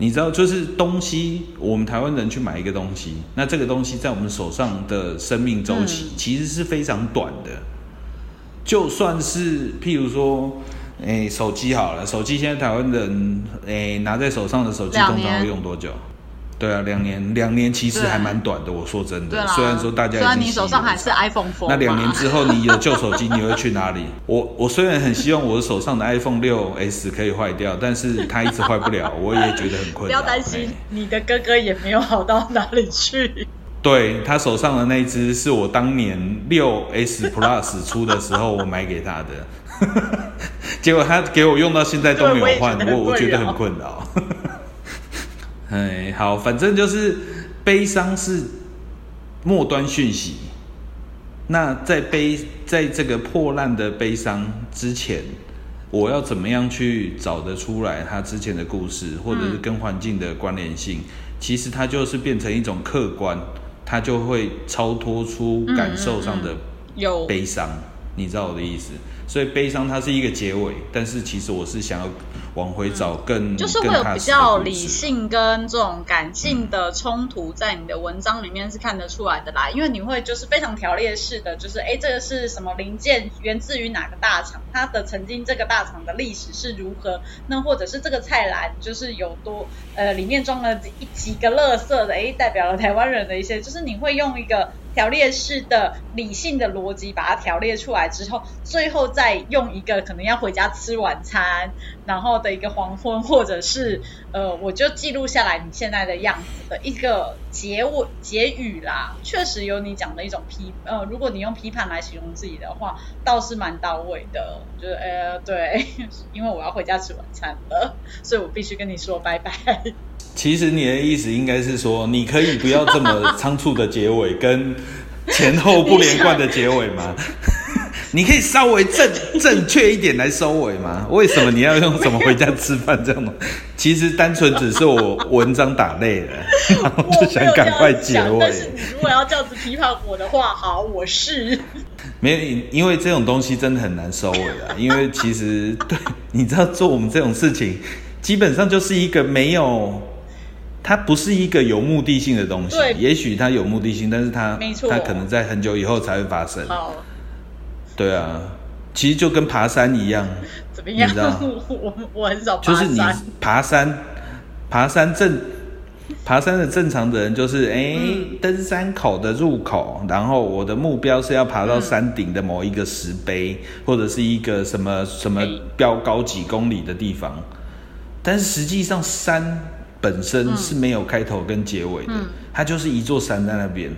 你知道，就是东西，我们台湾人去买一个东西，那这个东西在我们手上的生命周期其实是非常短的。就算是譬如说，诶，手机好了，手机现在台湾人诶拿在手上的手机通常会用多久？对啊，两年，两年其实还蛮短的。我说真的，虽然说大家，虽然你手上还是 iPhone 4，那两年之后你有旧手机，你会去哪里？我我虽然很希望我的手上的 iPhone 六 S 可以坏掉，但是它一直坏不了，我也觉得很困扰。不要担心，你的哥哥也没有好到哪里去。对他手上的那只是我当年六 S Plus 出的时候我买给他的，结果他给我用到现在都没有换，我我觉得很困扰。哎，好，反正就是悲伤是末端讯息。那在悲，在这个破烂的悲伤之前，我要怎么样去找得出来他之前的故事，或者是跟环境的关联性？其实它就是变成一种客观，它就会超脱出感受上的悲伤。你知道我的意思？所以悲伤它是一个结尾，但是其实我是想要。往回找更就是会有比较理性跟这种感性的冲突，在你的文章里面是看得出来的啦。因为你会就是非常条列式的，就是哎，这个是什么零件，源自于哪个大厂，它的曾经这个大厂的历史是如何，那或者是这个菜篮就是有多呃，里面装了几几个垃圾的，哎，代表了台湾人的一些，就是你会用一个。条列式的理性的逻辑把它条列出来之后，最后再用一个可能要回家吃晚餐，然后的一个黄昏，或者是呃，我就记录下来你现在的样子的一个结尾结语啦。确实有你讲的一种批呃，如果你用批判来形容自己的话，倒是蛮到位的。就是呃，对，因为我要回家吃晚餐了，所以我必须跟你说拜拜。其实你的意思应该是说，你可以不要这么仓促的结尾，跟前后不连贯的结尾吗？你可以稍微正 正确一点来收尾吗？为什么你要用什么回家吃饭这样吗？其实单纯只是我文章打累了，然后就想赶快结尾。但是你如果要这样子批判我的话，好，我是没有，因为这种东西真的很难收尾啊。因为其实对，你知道做我们这种事情，基本上就是一个没有。它不是一个有目的性的东西，也许它有目的性，但是它它可能在很久以后才会发生。好，对啊，其实就跟爬山一样，怎么样？你知道，我 我很少就是你爬山，爬山正爬山的正常的人就是哎，登山口的入口，然后我的目标是要爬到山顶的某一个石碑，或者是一个什么什么标高几公里的地方，但是实际上山。本身是没有开头跟结尾的，它就是一座山在那边。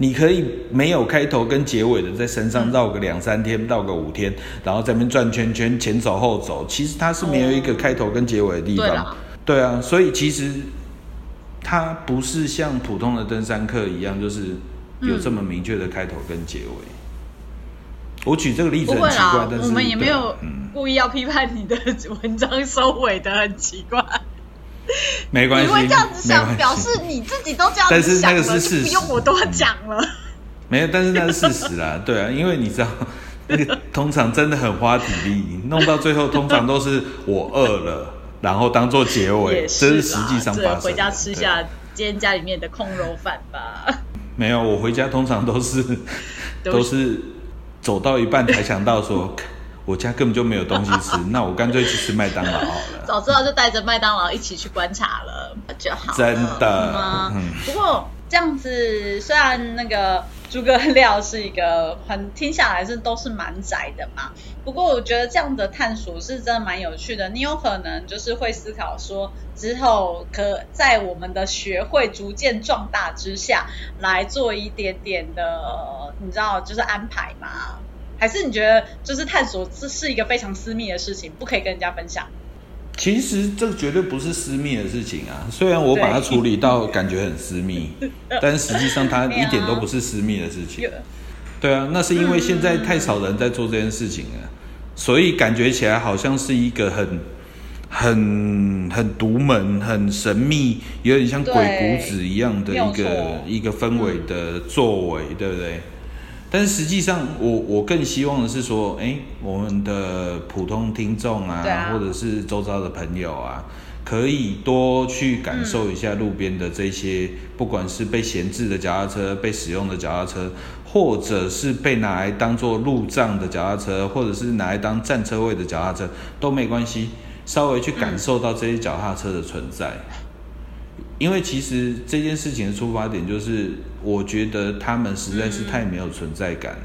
你可以没有开头跟结尾的在山上绕个两三天，绕个五天，然后在那边转圈圈，前走后走。其实它是没有一个开头跟结尾的地方。对啊，所以其实它不是像普通的登山客一样，就是有这么明确的开头跟结尾。我举这个例子很奇怪，但是我们也没有故意要批判你的 文章收尾的很奇怪。没关系，你会这样子想，表示你自己都这样子想了，不用我多讲了。没有，但是那是事实啦，对啊，因为你知道，那个通常真的很花体力，弄到最后通常都是我饿了，然后当做结尾，这是实际上发生。回家吃下今天家里面的空肉饭吧。没有，我回家通常都是都是走到一半才想到说。我家根本就没有东西吃，那我干脆去吃麦当劳好了。早知道就带着麦当劳一起去观察了就好。真的吗？不过这样子，虽然那个诸葛亮是一个很听下来是都是蛮窄的嘛，不过我觉得这样的探索是真的蛮有趣的。你有可能就是会思考说，之后可在我们的学会逐渐壮大之下，来做一点点的，你知道，就是安排嘛。还是你觉得就是探索这是一个非常私密的事情，不可以跟人家分享？其实这绝对不是私密的事情啊！虽然我把它处理到感觉很私密，但实际上它一点都不是私密的事情。对啊，那是因为现在太少人在做这件事情了，所以感觉起来好像是一个很、很、很独门、很神秘，有点像鬼谷子一样的一个一个氛围的作为，对不对？但是实际上，我我更希望的是说，哎，我们的普通听众啊，或者是周遭的朋友啊，可以多去感受一下路边的这些，不管是被闲置的脚踏车、被使用的脚踏车，或者是被拿来当做路障的脚踏车，或者是拿来当占车位的脚踏车都没关系，稍微去感受到这些脚踏车的存在。因为其实这件事情的出发点就是，我觉得他们实在是太没有存在感了。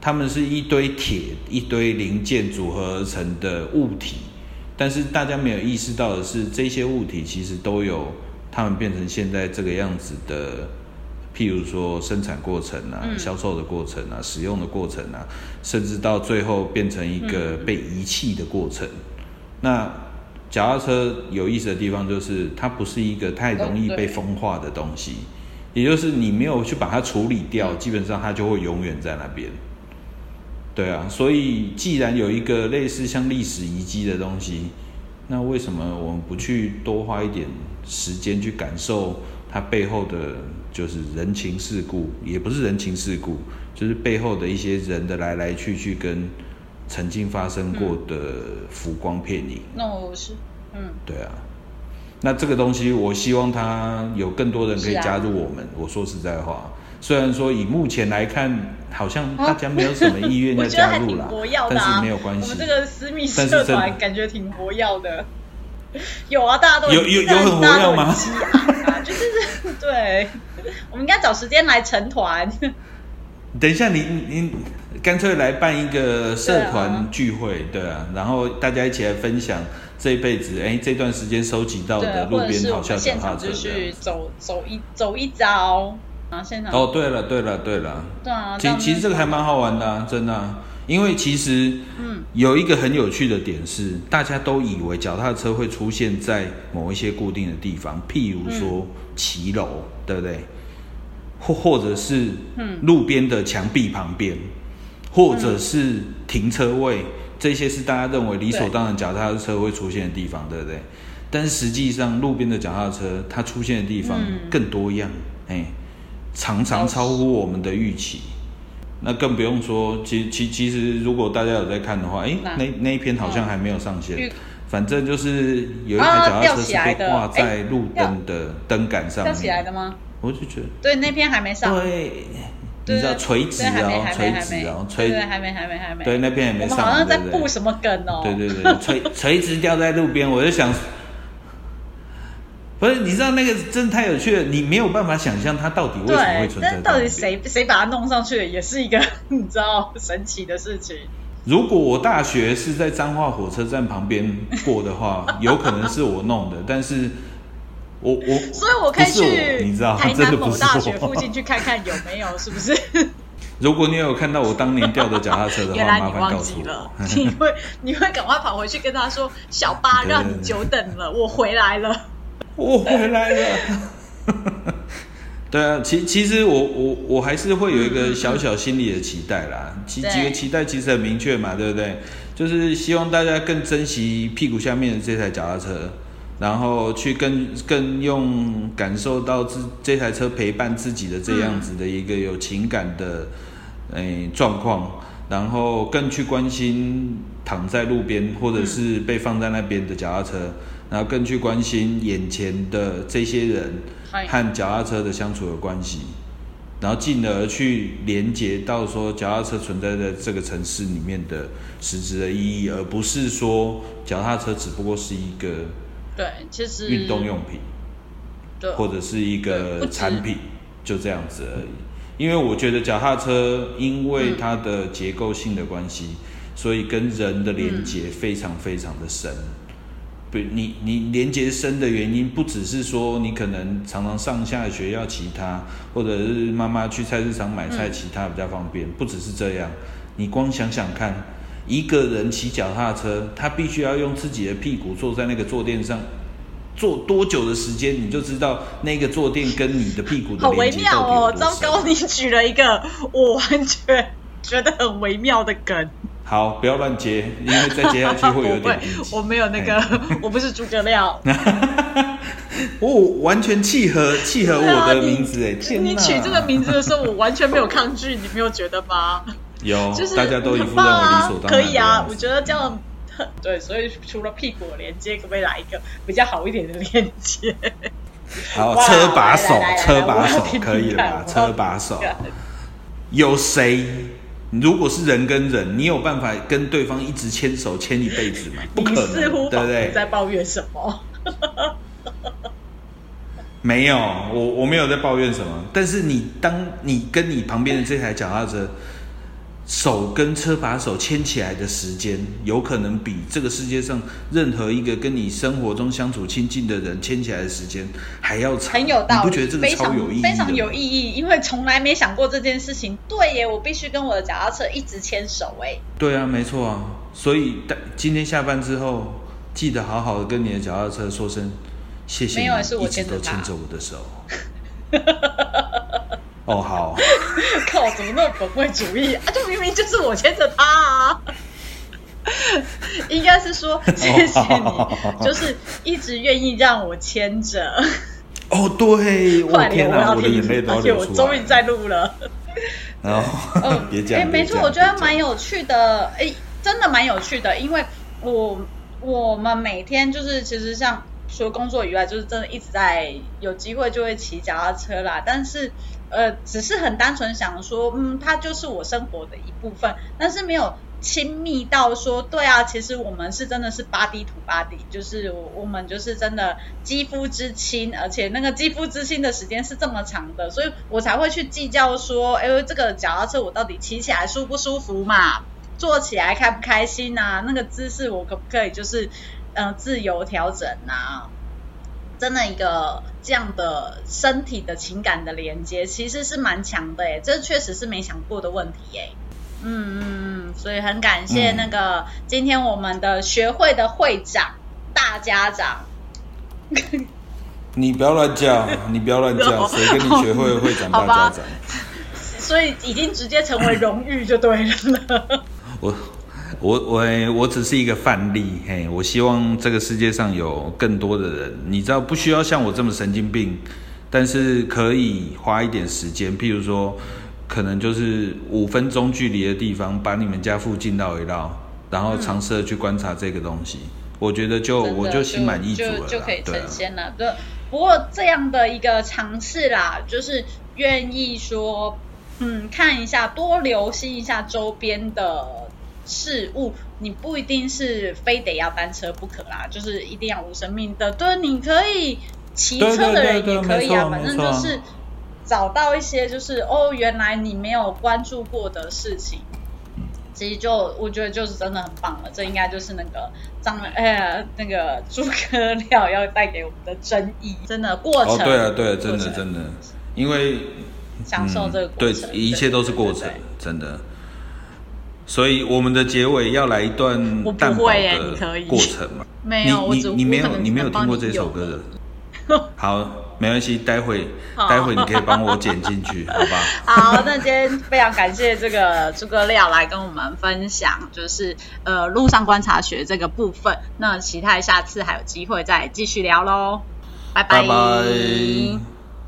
他们是一堆铁、一堆零件组合而成的物体，但是大家没有意识到的是，这些物体其实都有他们变成现在这个样子的，譬如说生产过程啊、销售的过程啊、使用的过程啊，甚至到最后变成一个被遗弃的过程。那脚踏车有意思的地方就是，它不是一个太容易被风化的东西，也就是你没有去把它处理掉，基本上它就会永远在那边。对啊，所以既然有一个类似像历史遗迹的东西，那为什么我们不去多花一点时间去感受它背后的，就是人情世故，也不是人情世故，就是背后的一些人的来来去去跟。曾经发生过的浮光片影，那我是，嗯，对啊，那这个东西，我希望他有更多人可以加入我们。我说实在话，虽然说以目前来看，好像大家没有什么意愿要 加入啦，但是没有关系。我们这个私密社团感觉挺活跃的，有啊，大家都有有有很活跃吗？就是对，我们应该找时间来成团。等一下，你你干脆来办一个社团聚会，对啊，然后大家一起来分享这一辈子，哎，这段时间收集到的路边好笑脚踏车，就是走走一走一遭啊，现场。哦，对了对了对了，对啊，其其实这个还蛮好玩的，真的，因为其实嗯，有一个很有趣的点是，大家都以为脚踏车会出现在某一些固定的地方，譬如说骑楼，对不对？或或者是路边的墙壁旁边，或者是停车位，这些是大家认为理所当然脚踏车会出现的地方，对不对？但是实际上，路边的脚踏车它出现的地方更多样，哎，常常超乎我们的预期。那更不用说，其其其实，如果大家有在看的话，哎，那。那一篇好像还没有上线。反正就是有一台脚踏车是被挂在路灯的灯杆上面。起来的吗？我就觉得，对那篇还没上，对，你知道垂直哦，垂直哦，垂，对，还没，还没，还没，对，那边也没上，好像在布什么梗哦，对对对，垂 垂直掉在路边，我就想，不是，你知道那个真的太有趣了，你没有办法想象它到底为什么会存在，到底谁谁把它弄上去的，也是一个你知道神奇的事情。如果我大学是在彰化火车站旁边过的话，有可能是我弄的，但是。我我，所以我可以去你知道台南某大学附近去看看有没有，是不是？如果你有看到我当年掉的脚踏车的话，麻烦告诉我。你会你会赶快跑回去跟他说：“小八让你久等了，我回来了，我回来了。”对啊，其其实我我我还是会有一个小小心理的期待啦。几几个期待其实很明确嘛，对不对？就是希望大家更珍惜屁股下面的这台脚踏车。然后去更更用感受到自这台车陪伴自己的这样子的一个有情感的诶状况，然后更去关心躺在路边或者是被放在那边的脚踏车，然后更去关心眼前的这些人和脚踏车的相处的关系，然后进而去连接到说脚踏车存在在这个城市里面的实质的意义，而不是说脚踏车只不过是一个。对，其实运动用品，对，或者是一个产品，就这样子而已。因为我觉得脚踏车因为它的结构性的关系，所以跟人的连接非常非常的深。不，你你连接深的原因，不只是说你可能常常上下学要骑它，或者是妈妈去菜市场买菜骑它比较方便，不只是这样。你光想想看。一个人骑脚踏车，他必须要用自己的屁股坐在那个坐垫上，坐多久的时间，你就知道那个坐垫跟你的屁股的连接到底糟糕，你举了一个我完全觉得很微妙的梗。好，不要乱接，因为再接下去会有点 我没有那个，我不是诸葛亮。哦，完全契合契合我的名字哎！你取这个名字的时候，我完全没有抗拒，你没有觉得吗？有，就是大家都一副认为理所当然。可以啊，我觉得这样对，所以除了屁股连接，可不可以来一个比较好一点的连接？好，车把手，车把手可以了吧？车把手。有谁？如果是人跟人，你有办法跟对方一直牵手牵一辈子吗？不可能，对不对？在抱怨什么？没有，我我没有在抱怨什么。但是你当你跟你旁边的这台脚踏车。手跟车把手牵起来的时间，有可能比这个世界上任何一个跟你生活中相处亲近的人牵起来的时间还要长。很有道理，不觉得这个超有意义？非常有意义，因为从来没想过这件事情。对耶，我必须跟我的脚踏车一直牵手哎。对啊，没错啊。所以今天下班之后，记得好好的跟你的脚踏车说声谢谢，一直都牵着我的手。哦，好。靠，怎么那么本位主义啊？就明明就是我牵着他啊！应该是说谢谢你，就是一直愿意让我牵着。哦，对，我天哪，我的眼泪都要流出来。我终于在录了。然后。哎，没错，我觉得蛮有趣的。哎，真的蛮有趣的，因为我我们每天就是其实像除了工作以外，就是真的一直在有机会就会骑脚踏车啦，但是。呃，只是很单纯想说，嗯，它就是我生活的一部分，但是没有亲密到说，对啊，其实我们是真的是巴蒂土巴蒂，就是我们就是真的肌肤之亲，而且那个肌肤之亲的时间是这么长的，所以我才会去计较说，哎，这个脚踏车我到底骑起来舒不舒服嘛，坐起来开不开心啊，那个姿势我可不可以就是嗯自由调整啊？真的一个这样的身体的情感的连接，其实是蛮强的诶，这确实是没想过的问题诶。嗯嗯嗯，所以很感谢那个今天我们的学会的会长大家长。你不要乱叫，你不要乱叫，谁跟你学会会长大家长？所以已经直接成为荣誉就对了。我。我我我只是一个范例，嘿，我希望这个世界上有更多的人，你知道不需要像我这么神经病，但是可以花一点时间，譬如说，可能就是五分钟距离的地方，把你们家附近绕一绕，然后尝试的去观察这个东西，我觉得就我就心满意足了，就可以成仙了。对，不过这样的一个尝试啦，就是愿意说，嗯，看一下，多留心一下周边的。事物，你不一定是非得要单车不可啦，就是一定要无生命的。对，你可以骑车的人也可以啊，反正就是找到一些就是哦，原来你没有关注过的事情，其实就我觉得就是真的很棒了。这应该就是那个张哎那个诸葛亮要带给我们的真意，真的过程。哦，对啊，对啊，真的真的，因为享受这个对，一切都是过程，真的。所以我们的结尾要来一段淡薄的过程嘛？没有，你你你没有你没有听过这首歌的？好，没关系，待会待会你可以帮我剪进去，好吧？好，那今天非常感谢这个诸葛亮来跟我们分享，就是呃路上观察学这个部分。那期待下次还有机会再继续聊喽，拜拜。